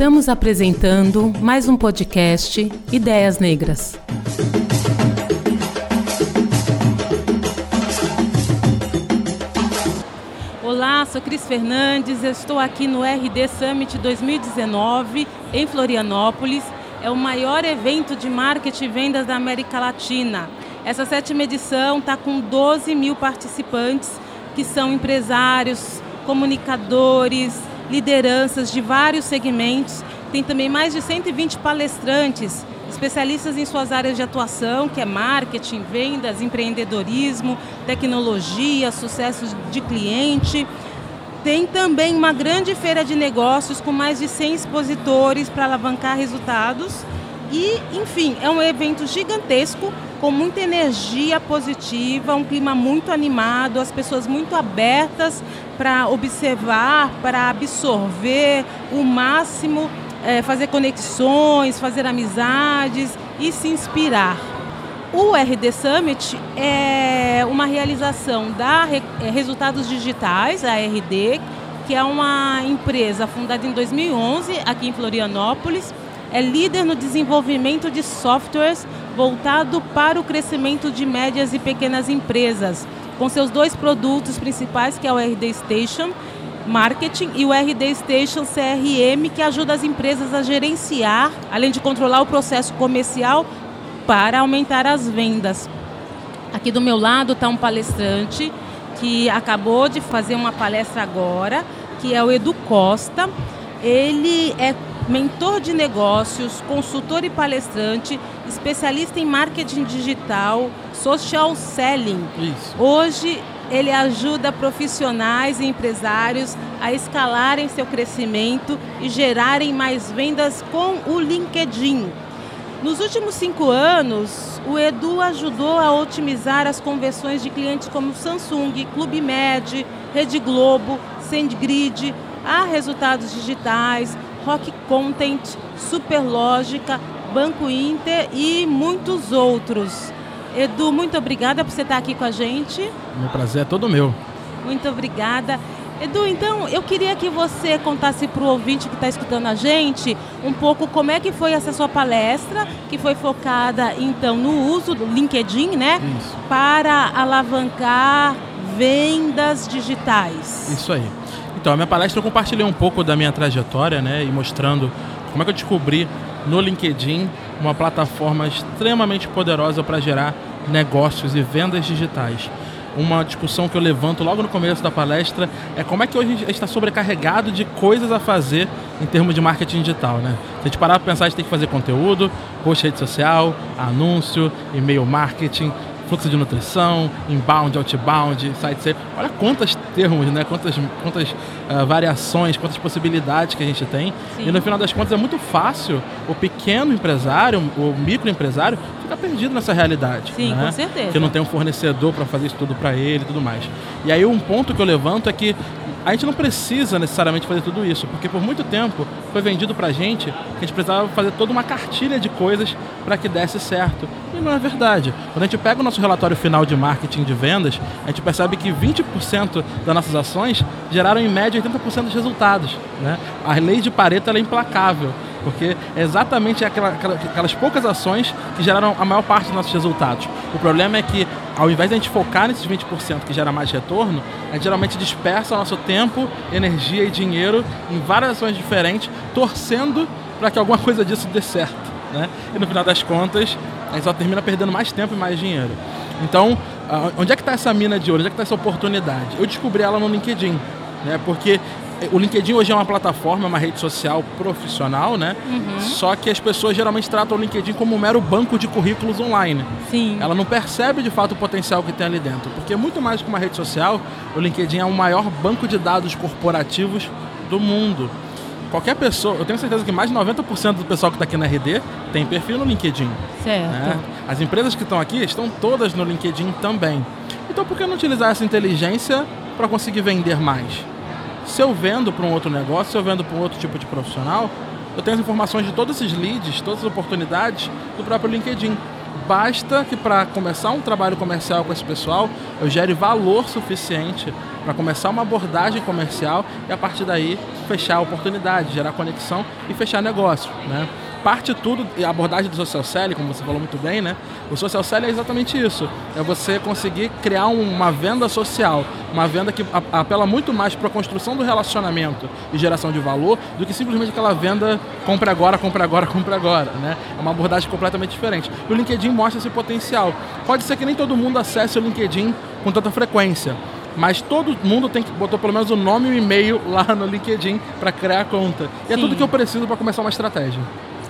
Estamos apresentando mais um podcast Ideias Negras. Olá, sou Cris Fernandes, eu estou aqui no RD Summit 2019 em Florianópolis. É o maior evento de marketing e vendas da América Latina. Essa sétima edição está com 12 mil participantes que são empresários, comunicadores, lideranças de vários segmentos. Tem também mais de 120 palestrantes, especialistas em suas áreas de atuação, que é marketing, vendas, empreendedorismo, tecnologia, sucesso de cliente. Tem também uma grande feira de negócios com mais de 100 expositores para alavancar resultados. E, enfim, é um evento gigantesco com muita energia positiva, um clima muito animado, as pessoas muito abertas para observar, para absorver o máximo, é, fazer conexões, fazer amizades e se inspirar. O RD Summit é uma realização da é, Resultados Digitais, a RD, que é uma empresa fundada em 2011 aqui em Florianópolis. É líder no desenvolvimento de softwares voltado para o crescimento de médias e pequenas empresas, com seus dois produtos principais, que é o RD Station Marketing e o RD Station CRM, que ajuda as empresas a gerenciar, além de controlar o processo comercial para aumentar as vendas. Aqui do meu lado está um palestrante que acabou de fazer uma palestra agora, que é o Edu Costa. Ele é mentor de negócios, consultor e palestrante, especialista em marketing digital, social selling. Isso. Hoje ele ajuda profissionais e empresários a escalarem seu crescimento e gerarem mais vendas com o LinkedIn. Nos últimos cinco anos, o Edu ajudou a otimizar as conversões de clientes como Samsung, Clube Med, Rede Globo, SendGrid, a resultados digitais, Rock Content, Superlógica, Banco Inter e muitos outros. Edu, muito obrigada por você estar aqui com a gente. Meu prazer é todo meu. Muito obrigada. Edu, então eu queria que você contasse para o ouvinte que está escutando a gente um pouco como é que foi essa sua palestra, que foi focada então no uso do LinkedIn, né? Isso. Para alavancar vendas digitais. Isso aí. Então, a minha palestra eu compartilhei um pouco da minha trajetória, né? E mostrando como é que eu descobri no LinkedIn uma plataforma extremamente poderosa para gerar negócios e vendas digitais. Uma discussão que eu levanto logo no começo da palestra é como é que hoje a gente está sobrecarregado de coisas a fazer em termos de marketing digital, né? Se a gente parar para pensar, a gente tem que fazer conteúdo, post rede social, anúncio, e-mail marketing, fluxo de nutrição, inbound, outbound, site Olha quantos termos, né? quantas, quantas uh, variações, quantas possibilidades que a gente tem. Sim. E no final das contas é muito fácil o pequeno empresário, o microempresário, ficar perdido nessa realidade. Sim, né? com certeza. Que não tem um fornecedor para fazer isso tudo para ele e tudo mais. E aí um ponto que eu levanto é que a gente não precisa necessariamente fazer tudo isso, porque por muito tempo foi vendido pra gente que a gente precisava fazer toda uma cartilha de coisas para que desse certo. E não é verdade. Quando a gente pega o nosso relatório final de marketing de vendas, a gente percebe que 20% das nossas ações geraram em média 80% dos resultados. Né? A lei de Pareto é implacável. Porque é exatamente aquela, aquelas poucas ações que geraram a maior parte dos nossos resultados. O problema é que, ao invés de a gente focar nesses 20% que gera mais retorno, a gente geralmente dispersa o nosso tempo, energia e dinheiro em várias ações diferentes, torcendo para que alguma coisa disso dê certo. Né? E no final das contas, a gente só termina perdendo mais tempo e mais dinheiro. Então, onde é que está essa mina de ouro? Onde é que está essa oportunidade? Eu descobri ela no LinkedIn. Né? Porque o LinkedIn hoje é uma plataforma, uma rede social profissional, né? Uhum. Só que as pessoas geralmente tratam o LinkedIn como um mero banco de currículos online. Sim. Ela não percebe de fato o potencial que tem ali dentro. Porque muito mais que uma rede social, o LinkedIn é o maior banco de dados corporativos do mundo. Qualquer pessoa, eu tenho certeza que mais de 90% do pessoal que está aqui na RD tem perfil no LinkedIn. Certo. Né? As empresas que estão aqui estão todas no LinkedIn também. Então por que não utilizar essa inteligência para conseguir vender mais? Se eu vendo para um outro negócio, se eu vendo para um outro tipo de profissional, eu tenho as informações de todos esses leads, todas as oportunidades do próprio LinkedIn. Basta que para começar um trabalho comercial com esse pessoal, eu gere valor suficiente para começar uma abordagem comercial e a partir daí fechar a oportunidade, gerar conexão e fechar negócio, né? Parte tudo, a abordagem do social selling, como você falou muito bem, né? O social selling é exatamente isso. É você conseguir criar uma venda social, uma venda que apela muito mais para a construção do relacionamento e geração de valor do que simplesmente aquela venda compra agora, compra agora, compra agora, né? É uma abordagem completamente diferente. E o LinkedIn mostra esse potencial. Pode ser que nem todo mundo acesse o LinkedIn com tanta frequência. Mas todo mundo tem que botar pelo menos o nome e o e-mail lá no LinkedIn para criar a conta. E Sim. é tudo que eu preciso para começar uma estratégia.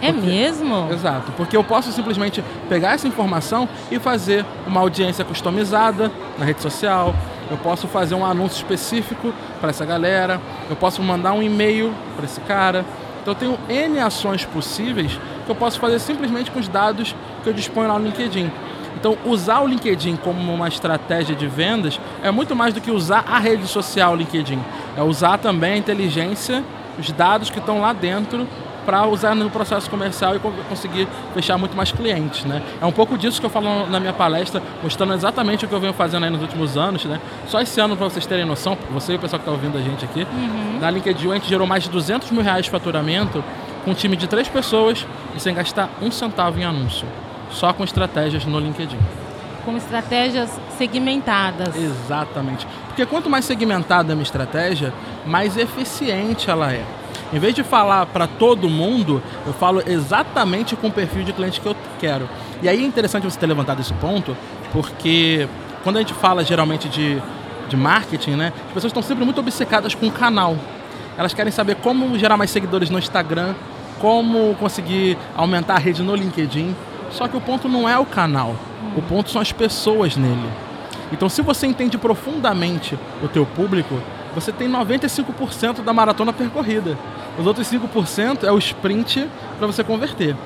É porque, mesmo? Exato, porque eu posso simplesmente pegar essa informação e fazer uma audiência customizada na rede social, eu posso fazer um anúncio específico para essa galera, eu posso mandar um e-mail para esse cara. Então eu tenho N ações possíveis que eu posso fazer simplesmente com os dados que eu disponho lá no LinkedIn. Então, usar o LinkedIn como uma estratégia de vendas é muito mais do que usar a rede social LinkedIn. É usar também a inteligência, os dados que estão lá dentro para usar no processo comercial e conseguir fechar muito mais clientes, né? É um pouco disso que eu falo na minha palestra, mostrando exatamente o que eu venho fazendo aí nos últimos anos, né? Só esse ano, para vocês terem noção, você e o pessoal que está ouvindo a gente aqui, uhum. na LinkedIn a gente gerou mais de 200 mil reais de faturamento com um time de três pessoas e sem gastar um centavo em anúncio, só com estratégias no LinkedIn. Com estratégias segmentadas. Exatamente. Porque quanto mais segmentada a minha estratégia, mais eficiente ela é. Em vez de falar para todo mundo, eu falo exatamente com o perfil de cliente que eu quero. E aí é interessante você ter levantado esse ponto, porque quando a gente fala geralmente de, de marketing, né, as pessoas estão sempre muito obcecadas com o canal. Elas querem saber como gerar mais seguidores no Instagram, como conseguir aumentar a rede no LinkedIn. Só que o ponto não é o canal, o ponto são as pessoas nele. Então, se você entende profundamente o teu público, você tem 95% da maratona percorrida. Os outros 5% é o sprint para você converter.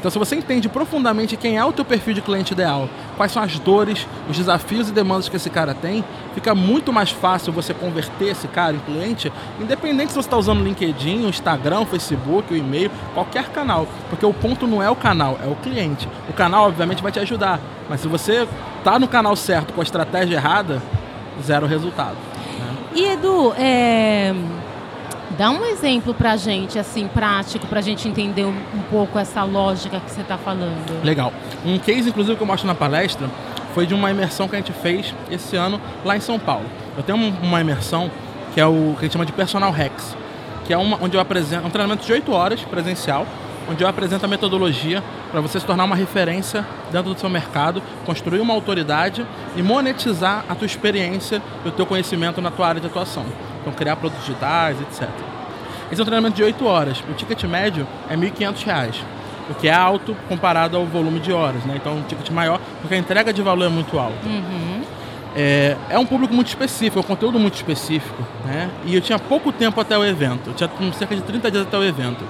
Então, se você entende profundamente quem é o teu perfil de cliente ideal, quais são as dores, os desafios e demandas que esse cara tem, fica muito mais fácil você converter esse cara em cliente, independente se você está usando LinkedIn, Instagram, Facebook, o e-mail, qualquer canal. Porque o ponto não é o canal, é o cliente. O canal, obviamente, vai te ajudar. Mas se você está no canal certo com a estratégia errada, zero resultado. E Edu, é Dá um exemplo pra gente, assim, prático, pra gente entender um, um pouco essa lógica que você está falando. Legal. Um case, inclusive, que eu mostro na palestra foi de uma imersão que a gente fez esse ano lá em São Paulo. Eu tenho uma imersão que é o que a gente chama de Personal Hacks, que é uma, onde eu apresento um treinamento de 8 horas presencial, onde eu apresento a metodologia para você se tornar uma referência dentro do seu mercado, construir uma autoridade e monetizar a tua experiência e o teu conhecimento na tua área de atuação. Então, criar produtos digitais, etc. Esse é um treinamento de 8 horas. O ticket médio é R$ 1.500, o que é alto comparado ao volume de horas. Né? Então, é um ticket maior, porque a entrega de valor é muito alta. Uhum. É, é, um público muito específico, é um conteúdo muito específico. Né? E eu tinha pouco tempo até o evento, eu tinha cerca de 30 dias até o evento.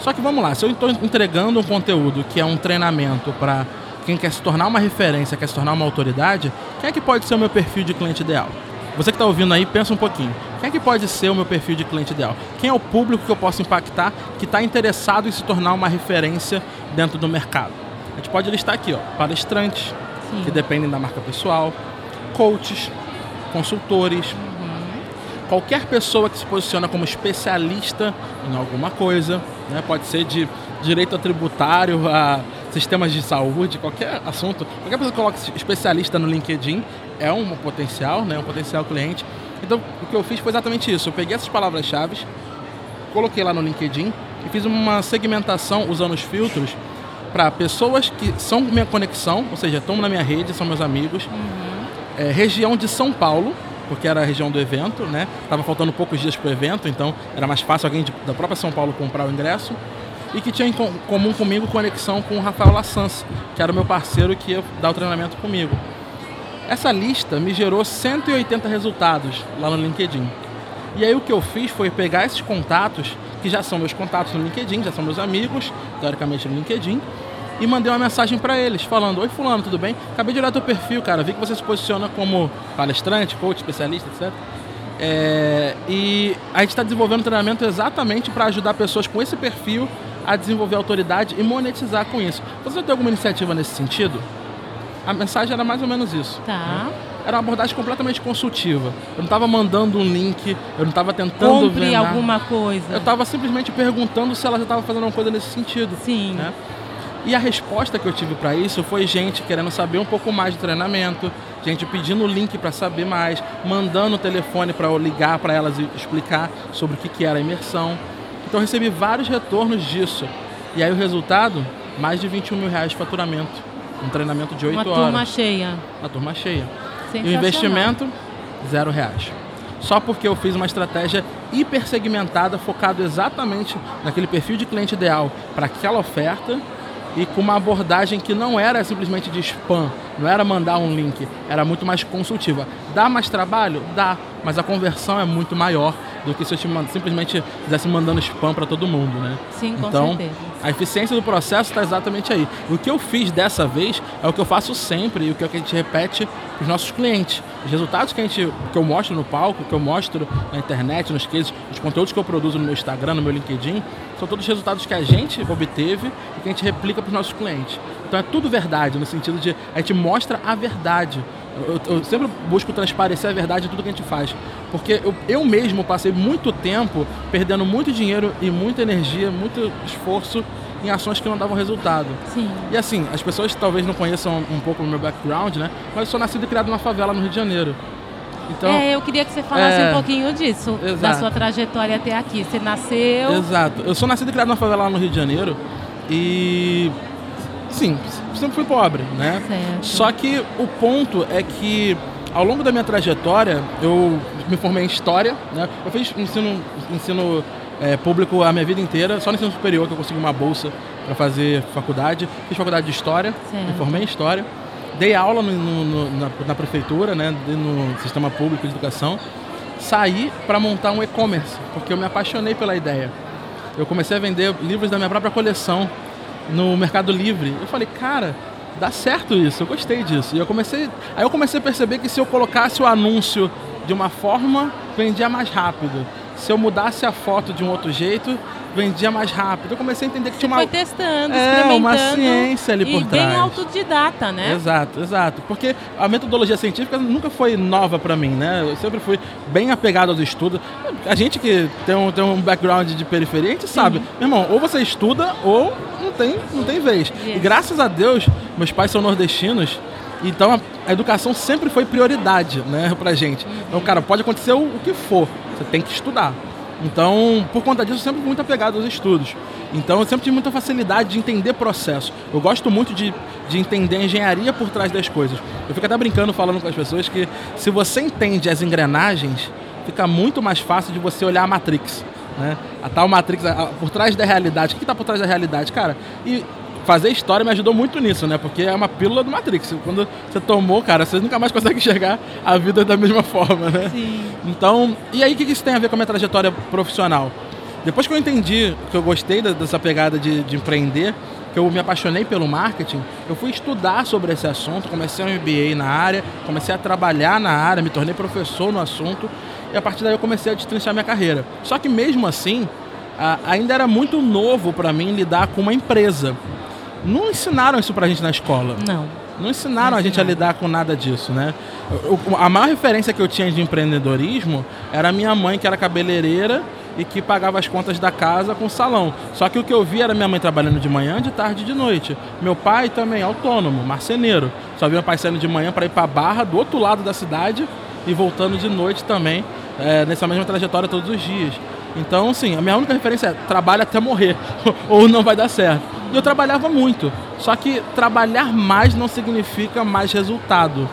Só que vamos lá, se eu estou entregando um conteúdo que é um treinamento para quem quer se tornar uma referência, quer se tornar uma autoridade, quem é que pode ser o meu perfil de cliente ideal? Você que está ouvindo aí, pensa um pouquinho. Quem é que pode ser o meu perfil de cliente ideal? Quem é o público que eu posso impactar que está interessado em se tornar uma referência dentro do mercado? A gente pode listar aqui, ó, palestrantes, Sim. que dependem da marca pessoal, coaches, consultores. Qualquer pessoa que se posiciona como especialista em alguma coisa, né? pode ser de direito tributário a sistemas de saúde, qualquer assunto, qualquer pessoa que coloca especialista no LinkedIn é um potencial, né, um potencial cliente. Então, o que eu fiz foi exatamente isso. Eu peguei essas palavras-chave, coloquei lá no LinkedIn e fiz uma segmentação usando os filtros para pessoas que são minha conexão, ou seja, estão na minha rede, são meus amigos. Uhum. É, região de São Paulo, porque era a região do evento, né? Tava faltando poucos dias para o evento, então era mais fácil alguém de, da própria São Paulo comprar o ingresso e que tinha em comum comigo conexão com o Rafael Lassans, que era o meu parceiro que ia dar o treinamento comigo. Essa lista me gerou 180 resultados lá no LinkedIn. E aí o que eu fiz foi pegar esses contatos, que já são meus contatos no LinkedIn, já são meus amigos, teoricamente no LinkedIn, e mandei uma mensagem para eles, falando: Oi, Fulano, tudo bem? Acabei de olhar teu perfil, cara. Vi que você se posiciona como palestrante, coach, especialista, etc. É, e a gente está desenvolvendo um treinamento exatamente para ajudar pessoas com esse perfil a desenvolver autoridade e monetizar com isso. Você tem alguma iniciativa nesse sentido? A mensagem era mais ou menos isso. Tá. Né? Era uma abordagem completamente consultiva. Eu não estava mandando um link, eu não estava tentando Compre alguma coisa. Eu estava simplesmente perguntando se ela já estava fazendo alguma coisa nesse sentido. Sim. Né? E a resposta que eu tive para isso foi gente querendo saber um pouco mais de treinamento, gente pedindo o link para saber mais, mandando o telefone para eu ligar para elas e explicar sobre o que, que era a imersão. Então eu recebi vários retornos disso. E aí o resultado, mais de 21 mil reais de faturamento. Um treinamento de 8 Uma horas. turma cheia. Uma turma cheia. E o investimento, zero reais. Só porque eu fiz uma estratégia hiper segmentada, focado exatamente naquele perfil de cliente ideal para aquela oferta e com uma abordagem que não era simplesmente de spam, não era mandar um link, era muito mais consultiva. Dá mais trabalho? Dá, mas a conversão é muito maior do que se eu te mand- simplesmente estivesse mandando spam para todo mundo, né? Sim, com então, certeza. a eficiência do processo está exatamente aí. O que eu fiz dessa vez é o que eu faço sempre e o que a gente repete para os nossos clientes. Os resultados que, a gente, que eu mostro no palco, que eu mostro na internet, nos cases, os conteúdos que eu produzo no meu Instagram, no meu LinkedIn, são todos resultados que a gente obteve e que a gente replica para os nossos clientes. Então é tudo verdade, no sentido de a gente mostra a verdade. Eu, eu sempre busco transparecer a verdade em tudo que a gente faz. Porque eu, eu mesmo passei muito tempo perdendo muito dinheiro e muita energia, muito esforço em ações que não davam resultado. Sim. E assim, as pessoas talvez não conheçam um pouco o meu background, né? Mas eu sou nascido e criado numa favela no Rio de Janeiro. Então, é, eu queria que você falasse é, um pouquinho disso, da exato. sua trajetória até aqui. Você nasceu. Exato. Eu sou nascido e criado numa favela lá no Rio de Janeiro e sim, sempre fui pobre, né? Certo. Só que o ponto é que ao longo da minha trajetória eu me formei em história, né? Eu fiz ensino ensino é, público a minha vida inteira, só no ensino superior que eu consegui uma bolsa para fazer faculdade. Fiz faculdade de história, Certo. me formei em história. Dei aula no- no- na, na prefeitura, né, no sistema público de educação. Saí para montar um e-commerce, porque eu me apaixonei pela ideia. Eu comecei a vender livros da minha própria coleção no Mercado Livre. Eu falei, cara, dá certo isso, eu gostei disso. E eu comecei, aí eu comecei a perceber que se eu colocasse o anúncio de uma forma, vendia mais rápido. Se eu mudasse a foto de um outro jeito, vendia mais rápido. Eu comecei a entender que tinha uma Foi testando, É, uma ciência ali e por bem trás. autodidata, né? Exato, exato. Porque a metodologia científica nunca foi nova para mim, né? Eu sempre fui bem apegado aos estudos. A gente que tem um, tem um background de periferia, a gente sabe. Meu irmão, ou você estuda ou não tem, não tem vez. E Yes. graças a Deus, meus pais são nordestinos, então a, a educação sempre foi prioridade, né, pra gente. Então, cara, pode acontecer o, o que for, você tem que estudar. Então, por conta disso, eu sempre fui muito apegado aos estudos. Então, eu sempre tive muita facilidade de entender processo. Eu gosto muito de, de entender a engenharia por trás das coisas. Eu fico até brincando, falando com as pessoas, que se você entende as engrenagens, fica muito mais fácil de você olhar a Matrix. Né? A tal Matrix, a- a- por trás da realidade. O que está por trás da realidade? Cara, e fazer história me ajudou muito nisso, né? Porque é uma pílula do Matrix. Quando você tomou, cara, você nunca mais consegue enxergar a vida da mesma forma, né? Sim. Então, e aí o que isso tem a ver com a minha trajetória profissional? Depois que eu entendi que eu gostei dessa pegada de, de empreender, que eu me apaixonei pelo marketing, eu fui estudar sobre esse assunto, comecei um MBA na área, comecei a trabalhar na área, me tornei professor no assunto, e a partir daí eu comecei a destrinchar minha carreira. Só que mesmo assim, ainda era muito novo para mim lidar com uma empresa. Não ensinaram isso pra gente na escola. Não. Não ensinaram Não a gente a lidar com nada disso, né? Eu- a maior referência que eu tinha de empreendedorismo era a minha mãe, que era cabeleireira e que pagava as contas da casa com salão. Só que o que eu via era minha mãe trabalhando de manhã, de tarde e de noite. Meu pai também, autônomo, marceneiro. Só via meu pai saindo de manhã para ir para Barra, do outro lado da cidade, e voltando de noite também, é, nessa mesma trajetória todos os dias. Então, sim, a minha única referência é trabalha até morrer, ou não vai dar certo. E eu trabalhava muito. Só que trabalhar mais não significa mais resultado.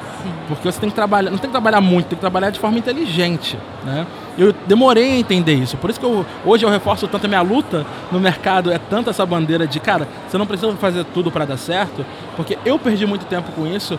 Porque você tem que trabalhar, não tem que trabalhar muito, tem que trabalhar de forma inteligente, né? Eu demorei a entender isso. Por isso que eu, hoje eu reforço tanto a minha luta no mercado, é tanto essa bandeira de, cara, você não precisa fazer tudo para dar certo, porque eu perdi muito tempo com isso,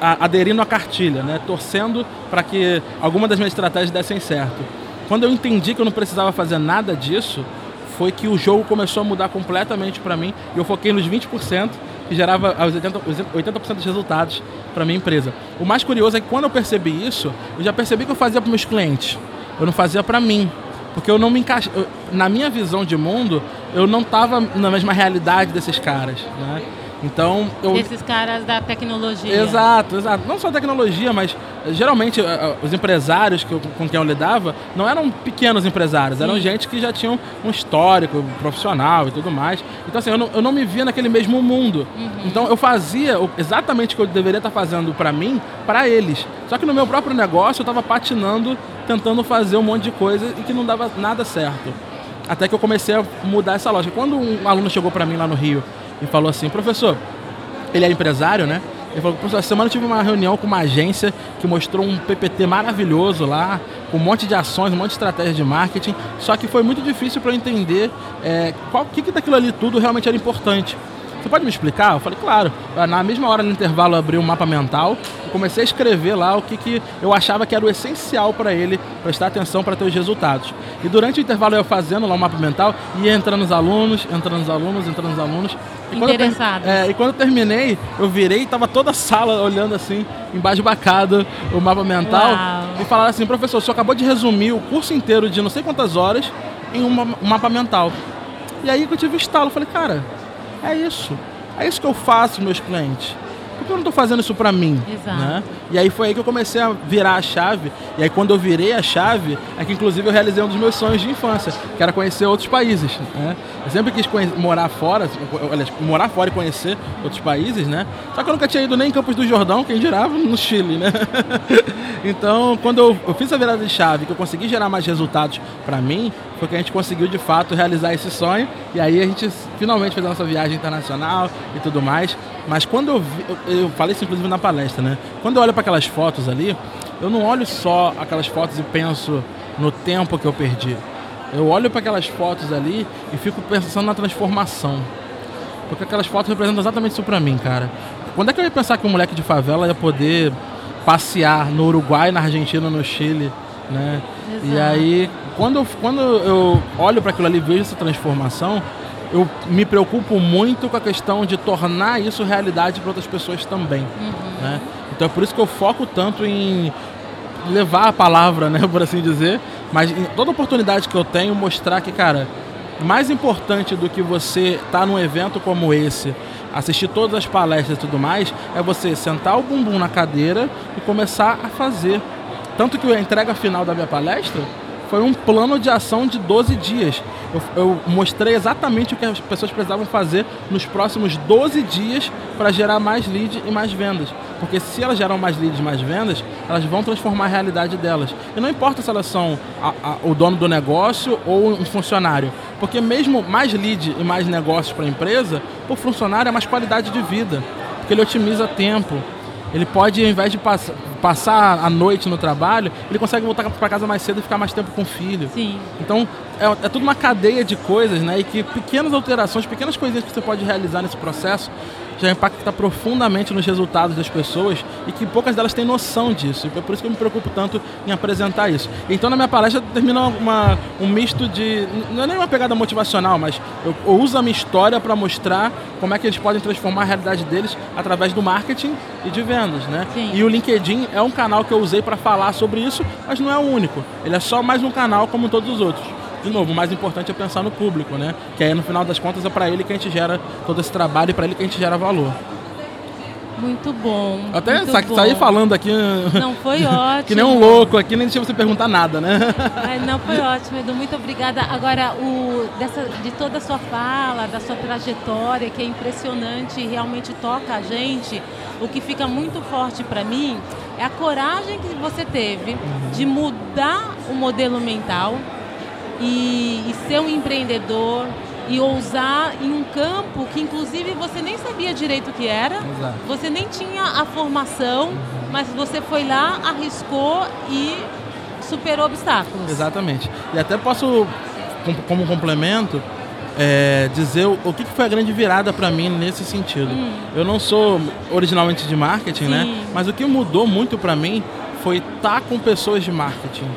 aderindo à cartilha, né? Torcendo para que alguma das minhas estratégias dessem certo. Quando eu entendi que eu não precisava fazer nada disso, foi que o jogo começou a mudar completamente para mim e eu foquei nos 20% que gerava os 80%, os 80 dos resultados para minha empresa. O mais curioso é que quando eu percebi isso, eu já percebi que eu fazia para meus clientes. Eu não fazia para mim. Porque eu não me encaixo. Na minha visão de mundo, eu não estava na mesma realidade desses caras, né? Então, eu... Esses caras da tecnologia. Exato, exato. Não só tecnologia, mas geralmente os empresários que eu, com quem eu lidava não eram pequenos empresários, Sim. eram gente que já tinham um histórico profissional e tudo mais. Então, assim, eu não, eu não me via naquele mesmo mundo. Uhum. Então, eu fazia exatamente o que eu deveria estar fazendo para mim, para eles. Só que no meu próprio negócio eu estava patinando, tentando fazer um monte de coisa e que não dava nada certo. Até que eu comecei a mudar essa lógica. Quando um aluno chegou para mim lá no Rio e falou assim: professor, ele é empresário, né? Ele falou: professor, essa semana eu tive uma reunião com uma agência que mostrou um PPT maravilhoso lá, com um monte de ações, um monte de estratégia de marketing, só que foi muito difícil para eu entender é, qual que, que daquilo ali tudo realmente era importante. Você pode me explicar? Eu falei, claro. Na mesma hora, no intervalo, eu abri um mapa mental e comecei a escrever lá o que, que eu achava que era o essencial para ele prestar atenção para ter os resultados. E durante o intervalo, eu fazendo lá o um mapa mental, ia entrando os alunos, entrando os alunos, entrando os alunos. E Interessados. É, e quando eu terminei, eu virei e estava toda a sala olhando assim, embasbacado, o mapa mental. Uau. E falaram assim, professor, o senhor acabou de resumir o curso inteiro de não sei quantas horas em um mapa mental. E aí que eu tive o estalo, falei, cara, é isso. É isso que eu faço com meus clientes. Por que eu não estou fazendo isso para mim? Exato. Né? E aí foi aí que eu comecei a virar a chave. E aí quando eu virei a chave, é que inclusive eu realizei um dos meus sonhos de infância, que era conhecer outros países. Né? Eu sempre quis morar fora, aliás, morar fora e conhecer outros países, né? Só que eu nunca tinha ido nem em Campos do Jordão, quem dirava no Chile, né? então, quando eu, eu fiz a virada de chave, que eu consegui gerar mais resultados para mim, foi que a gente conseguiu de fato realizar esse sonho. E aí a gente finalmente fez a nossa viagem internacional e tudo mais. Mas quando eu vi, eu, eu falei isso inclusive na palestra, né? Quando eu olho para aquelas fotos ali, eu não olho só aquelas fotos e penso no tempo que eu perdi. Eu olho para aquelas fotos ali e fico pensando na transformação. Porque aquelas fotos representam exatamente isso para mim, cara. Quando é que eu ia pensar que um moleque de favela ia poder passear no Uruguai, na Argentina, no Chile, né? Exato. E aí, quando eu, quando eu olho para aquilo ali e vejo essa transformação, eu me preocupo muito com a questão de tornar isso realidade para outras pessoas também. Uhum. Né? Então é por isso que eu foco tanto em levar a palavra, né, por assim dizer, mas em toda oportunidade que eu tenho, mostrar que, cara, mais importante do que você estar tá num evento como esse, assistir todas as palestras e tudo mais, é você sentar o bumbum na cadeira e começar a fazer. Tanto que a entrega final da minha palestra foi um plano de ação de 12 dias. Eu, eu, mostrei exatamente o que as pessoas precisavam fazer nos próximos 12 dias para gerar mais leads e mais vendas. Porque se elas geram mais leads e mais vendas, elas vão transformar a realidade delas. E não importa se elas são a, a, o dono do negócio ou um funcionário. Porque mesmo mais lead e mais negócios para a empresa, o funcionário é mais qualidade de vida. Porque ele otimiza tempo. Ele pode, ao invés de passar passar a noite no trabalho, ele consegue voltar para casa mais cedo e ficar mais tempo com o filho. Sim. Então, é, é tudo uma cadeia de coisas, né? E que pequenas alterações, pequenas coisinhas que você pode realizar nesse processo já impacta profundamente nos resultados das pessoas e que poucas delas têm noção disso. E é por isso que eu me preocupo tanto em apresentar isso. Então, na minha palestra, termina uma, um misto de. Não é nem uma pegada motivacional, mas eu, eu uso a minha história para mostrar como é que eles podem transformar a realidade deles através do marketing e de vendas. Né? E o LinkedIn é um canal que eu usei para falar sobre isso, mas não é o único. Ele é só mais um canal como todos os outros de novo, o mais importante é pensar no público, né? Que aí no final das contas é para ele que a gente gera todo esse trabalho e para ele que a gente gera valor. Muito bom. Até muito sa bom. sair falando aqui. Não, foi ótimo. que nem um louco aqui, nem deixa você perguntar nada, né? não, foi ótimo, Edu. Muito obrigada. Agora, o, dessa, de toda a sua fala, da sua trajetória, que é impressionante e realmente toca a gente, o que fica muito forte para mim é a coragem que você teve de mudar o modelo mental e, e ser um empreendedor e ousar em um campo que inclusive você nem sabia direito o que era, Exato. você nem tinha a formação, mas você foi lá, arriscou e superou obstáculos. Exatamente. E até posso, como complemento, é, dizer o, o que foi a grande virada para mim nesse sentido. Hum. Eu não sou originalmente de marketing, né? Sim. né? Mas o que mudou muito para mim foi estar tá com pessoas de marketing.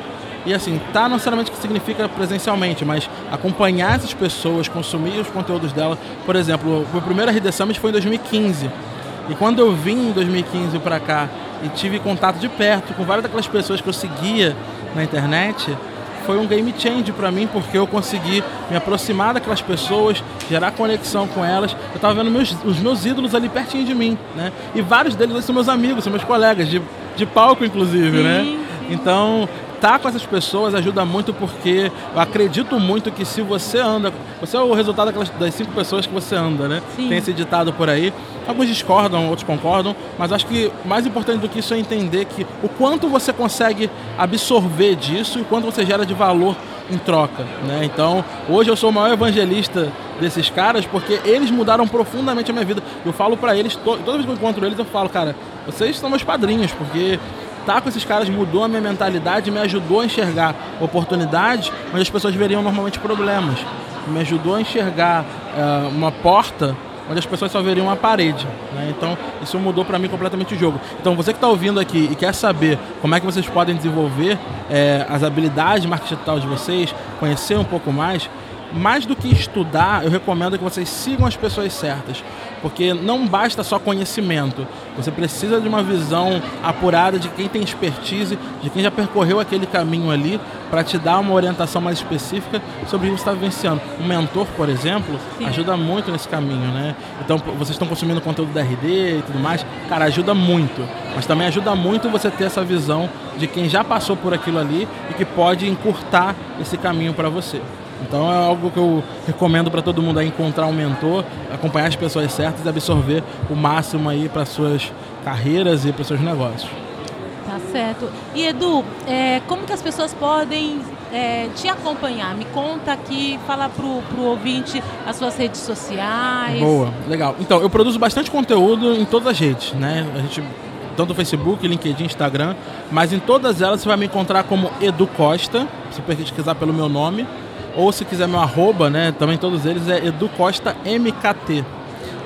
E assim, tá não necessariamente que significa presencialmente, mas acompanhar essas pessoas, consumir os conteúdos dela. Por exemplo, o primeiro RD Summit foi em 2015. E quando eu vim em 2015 para cá e tive contato de perto com várias daquelas pessoas que eu seguia na internet, foi um game change para mim, porque eu consegui me aproximar daquelas pessoas, gerar conexão com elas. Eu estava vendo meus, os meus ídolos ali pertinho de mim, né? E vários deles são meus amigos, são meus colegas, de, de palco inclusive, né? Sim. né? Então, estar com essas pessoas ajuda muito porque eu acredito muito que se você anda, você é o resultado daquelas, das cinco pessoas que você anda, né? Sim. Tem esse ditado por aí. Alguns discordam, outros concordam, mas acho que mais importante do que isso é entender que o quanto você consegue absorver disso e o quanto você gera de valor em troca, né? Então, hoje eu sou o maior evangelista desses caras porque eles mudaram profundamente a minha vida. Eu falo para eles, toda vez que eu encontro eles, eu falo, cara, vocês são meus padrinhos, porque estar com esses caras mudou a minha mentalidade, me ajudou a enxergar oportunidades onde as pessoas veriam normalmente problemas. Me ajudou a enxergar uh, uma porta onde as pessoas só veriam uma parede. Né? Então, isso mudou para mim completamente o jogo. Então, você que está ouvindo aqui e quer saber como é que vocês podem desenvolver é, as habilidades de marketing digital de vocês, conhecer um pouco mais, mais do que estudar, eu recomendo que vocês sigam as pessoas certas, porque não basta só conhecimento, você precisa de uma visão apurada de quem tem expertise, de quem já percorreu aquele caminho ali, para te dar uma orientação mais específica sobre o que você está vivenciando. Um mentor, por exemplo, Sim. ajuda muito nesse caminho, né? Então, vocês estão consumindo conteúdo da RD e tudo mais, cara, ajuda muito, mas também ajuda muito você ter essa visão de quem já passou por aquilo ali e que pode encurtar esse caminho para você. Então é algo que eu recomendo para todo mundo aí encontrar um mentor, acompanhar as pessoas certas e absorver o máximo aí para suas carreiras e para seus negócios. Tá certo. E Edu, é, como que as pessoas podem é, te acompanhar? Me conta aqui, fala pro, pro ouvinte as suas redes sociais. Boa, legal. Então, eu produzo bastante conteúdo em todas as redes, né? A gente tanto Facebook, LinkedIn, Instagram, mas em todas elas você vai me encontrar como Edu Costa, se pesquisar pelo meu nome. Ou se quiser meu arroba, né? Também todos eles é Edu Costa MKT.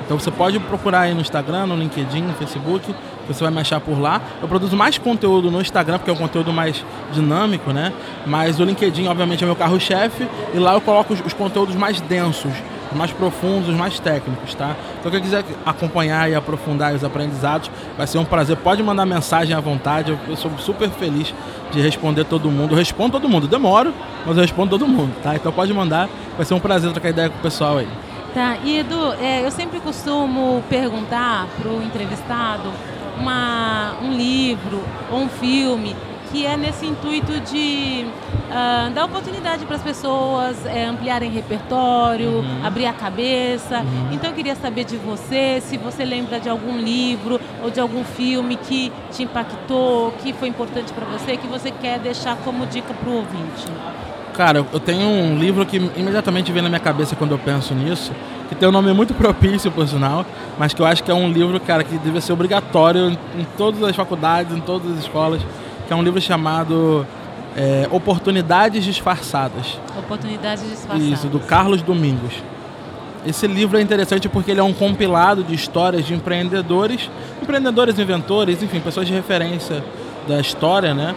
Então você pode procurar aí no Instagram, no LinkedIn, no Facebook, você vai me achar por lá. Eu produzo mais conteúdo no Instagram, porque é um conteúdo mais dinâmico, né? Mas o LinkedIn, obviamente, é meu carro-chefe, e lá eu coloco os, os conteúdos mais densos, mais profundos, mais técnicos, tá? Então quem quiser acompanhar e aprofundar os aprendizados, vai ser um prazer. Pode mandar mensagem à vontade, eu sou super feliz de responder todo mundo. Eu respondo todo mundo, demoro, mas eu respondo todo mundo, tá? Então pode mandar, vai ser um prazer trocar ideia com o pessoal aí. Tá, e Edu, é, eu sempre costumo perguntar para o entrevistado uma, um livro ou um filme que é nesse intuito de uh, dar oportunidade para as pessoas é, ampliarem repertório, uhum. abrir a cabeça. Uhum. Então eu queria saber de você, se você lembra de algum livro ou de algum filme que te impactou, que foi importante para você, que você quer deixar como dica para o ouvinte. Cara, eu tenho um livro que imediatamente vem na minha cabeça quando eu penso nisso, que tem um nome muito propício, por sinal, mas que eu acho que é um livro, cara, que deve ser obrigatório em todas as faculdades, em todas as escolas que é um livro chamado é, Oportunidades Disfarçadas. Oportunidades Disfarçadas. Isso, do Carlos Domingos. Esse livro é interessante porque ele é um compilado de histórias de empreendedores, empreendedores, inventores, enfim, pessoas de referência da história, né?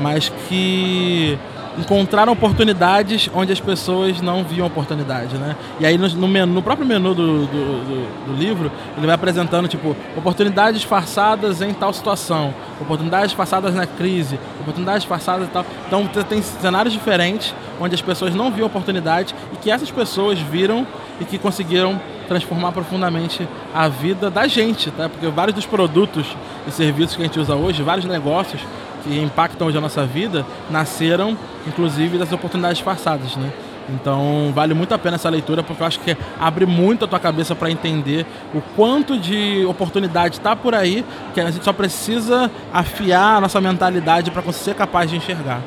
Mas que encontraram oportunidades onde as pessoas não viam oportunidade, né? E aí no, no, menu, no próprio menu do, do, do, do, livro, ele vai apresentando, tipo, oportunidades disfarçadas em tal situação, oportunidades disfarçadas na crise, oportunidades disfarçadas e tal. Então tem cenários diferentes onde as pessoas não viam oportunidade e que essas pessoas viram e que conseguiram transformar profundamente a vida da gente, tá? Porque vários dos produtos e serviços que a gente usa hoje, vários negócios, que impactam hoje a nossa vida nasceram, inclusive, das oportunidades passadas, né? Então vale muito a pena essa leitura porque eu acho que abre muito a tua cabeça para entender o quanto de oportunidade está por aí, que a gente só precisa afiar a nossa mentalidade para ser capaz de enxergar.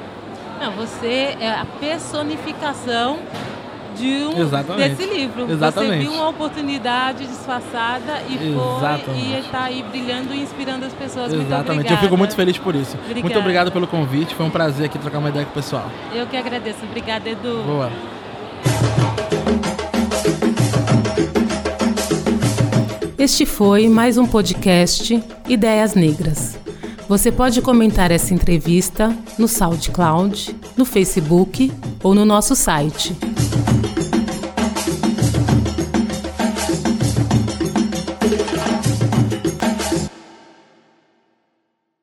Não, você é a personificação de um, Exatamente. desse livro. Exatamente. Você viu uma oportunidade disfarçada e Exatamente. foi e está aí brilhando e inspirando as pessoas. Exatamente. Eu fico muito feliz por isso. Obrigada. Muito obrigado pelo convite. Foi um prazer aqui trocar uma ideia com o pessoal. Eu que agradeço. Obrigada, Edu. Boa. Este foi mais um podcast Ideias Negras. Você pode comentar essa entrevista no SoundCloud, no Facebook ou no nosso site